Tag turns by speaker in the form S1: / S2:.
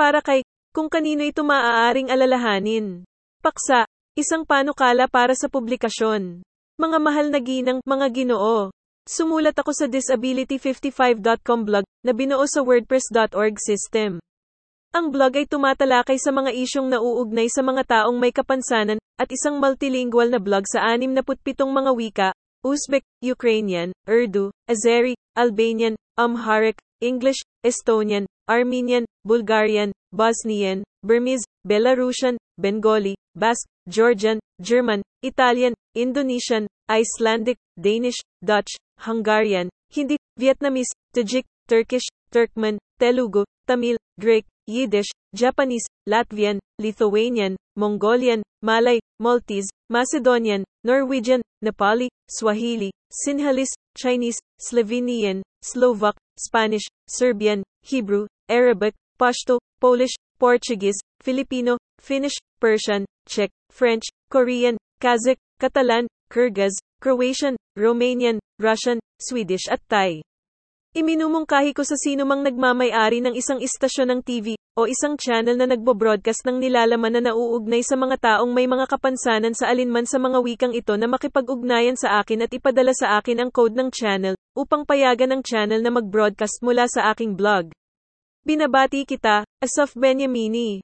S1: Para kay, kung kanino ito maaaring alalahanin. Paksa, isang panukala para sa publikasyon. Mga mahal na ginang, mga ginoo. Sumulat ako sa disability55.com blog, na binuo sa wordpress.org system. Ang blog ay tumatalakay sa mga isyong nauugnay sa mga taong may kapansanan, at isang multilingual na blog sa 67 mga wika, Uzbek, Ukrainian, Urdu, Azeri, Albanian, Amharic, English, Estonian, Armenian, Bulgarian, Bosnian, Burmese, Belarusian, Bengali, Basque, Georgian, German, Italian, Indonesian, Icelandic, Danish, Dutch, Hungarian, Hindi, Vietnamese, Tajik, Turkish, Turkmen, Telugu, Tamil, Greek, Yiddish, Japanese, Latvian, Lithuanian, Mongolian, Malay, Maltese, Macedonian, Norwegian, Nepali, Swahili, Sinhalese, Chinese, Slovenian, Slovak, Spanish, Serbian, Hebrew, Arabic, Pashto, Polish, Portuguese, Filipino, Finnish, Persian, Czech, French, Korean, Kazakh, Catalan, Kyrgyz, Croatian, Romanian, Russian, Swedish at Thai. Iminumungkahi ko sa sino mang nagmamay-ari ng isang istasyon ng TV o isang channel na nagbo-broadcast ng nilalaman na nauugnay sa mga taong may mga kapansanan sa alinman sa mga wikang ito na makipag-ugnayan sa akin at ipadala sa akin ang code ng channel upang payagan ng channel na mag-broadcast mula sa aking blog. Binabati kita, Asaf Benyamini.